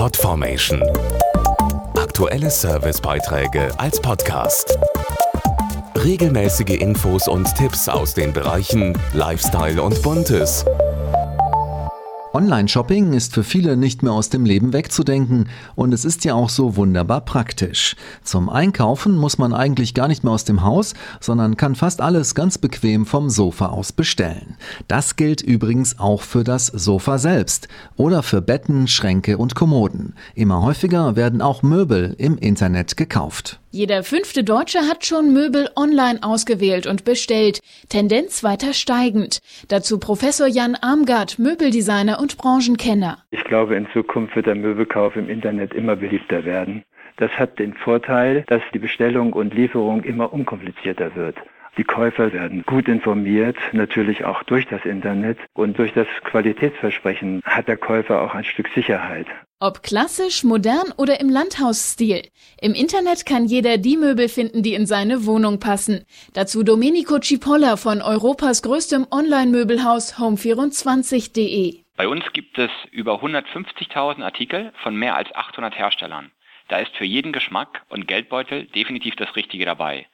Podformation. Aktuelle Servicebeiträge als Podcast. Regelmäßige Infos und Tipps aus den Bereichen Lifestyle und Buntes. Online-Shopping ist für viele nicht mehr aus dem Leben wegzudenken und es ist ja auch so wunderbar praktisch. Zum Einkaufen muss man eigentlich gar nicht mehr aus dem Haus, sondern kann fast alles ganz bequem vom Sofa aus bestellen. Das gilt übrigens auch für das Sofa selbst oder für Betten, Schränke und Kommoden. Immer häufiger werden auch Möbel im Internet gekauft. Jeder fünfte Deutsche hat schon Möbel online ausgewählt und bestellt. Tendenz weiter steigend. Dazu Professor Jan Armgard, Möbeldesigner und Branchenkenner. Ich glaube, in Zukunft wird der Möbelkauf im Internet immer beliebter werden. Das hat den Vorteil, dass die Bestellung und Lieferung immer unkomplizierter wird. Die Käufer werden gut informiert, natürlich auch durch das Internet. Und durch das Qualitätsversprechen hat der Käufer auch ein Stück Sicherheit. Ob klassisch, modern oder im Landhausstil. Im Internet kann jeder die Möbel finden, die in seine Wohnung passen. Dazu Domenico Cipolla von Europas größtem Online-Möbelhaus home24.de. Bei uns gibt es über 150.000 Artikel von mehr als 800 Herstellern. Da ist für jeden Geschmack und Geldbeutel definitiv das Richtige dabei.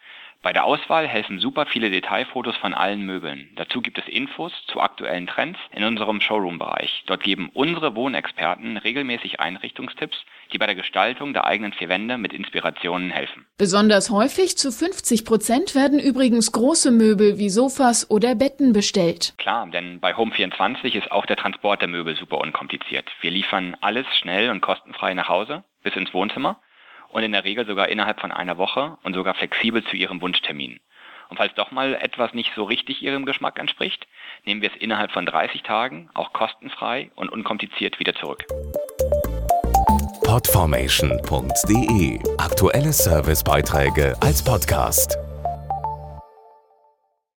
Bei der Auswahl helfen super viele Detailfotos von allen Möbeln. Dazu gibt es Infos zu aktuellen Trends in unserem Showroom-Bereich. Dort geben unsere Wohnexperten regelmäßig Einrichtungstipps, die bei der Gestaltung der eigenen vier Wände mit Inspirationen helfen. Besonders häufig, zu 50 Prozent, werden übrigens große Möbel wie Sofas oder Betten bestellt. Klar, denn bei Home24 ist auch der Transport der Möbel super unkompliziert. Wir liefern alles schnell und kostenfrei nach Hause bis ins Wohnzimmer und in der Regel sogar innerhalb von einer Woche und sogar flexibel zu Ihrem Wunschtermin. Und falls doch mal etwas nicht so richtig Ihrem Geschmack entspricht, nehmen wir es innerhalb von 30 Tagen auch kostenfrei und unkompliziert wieder zurück. Podformation.de Aktuelle Servicebeiträge als Podcast.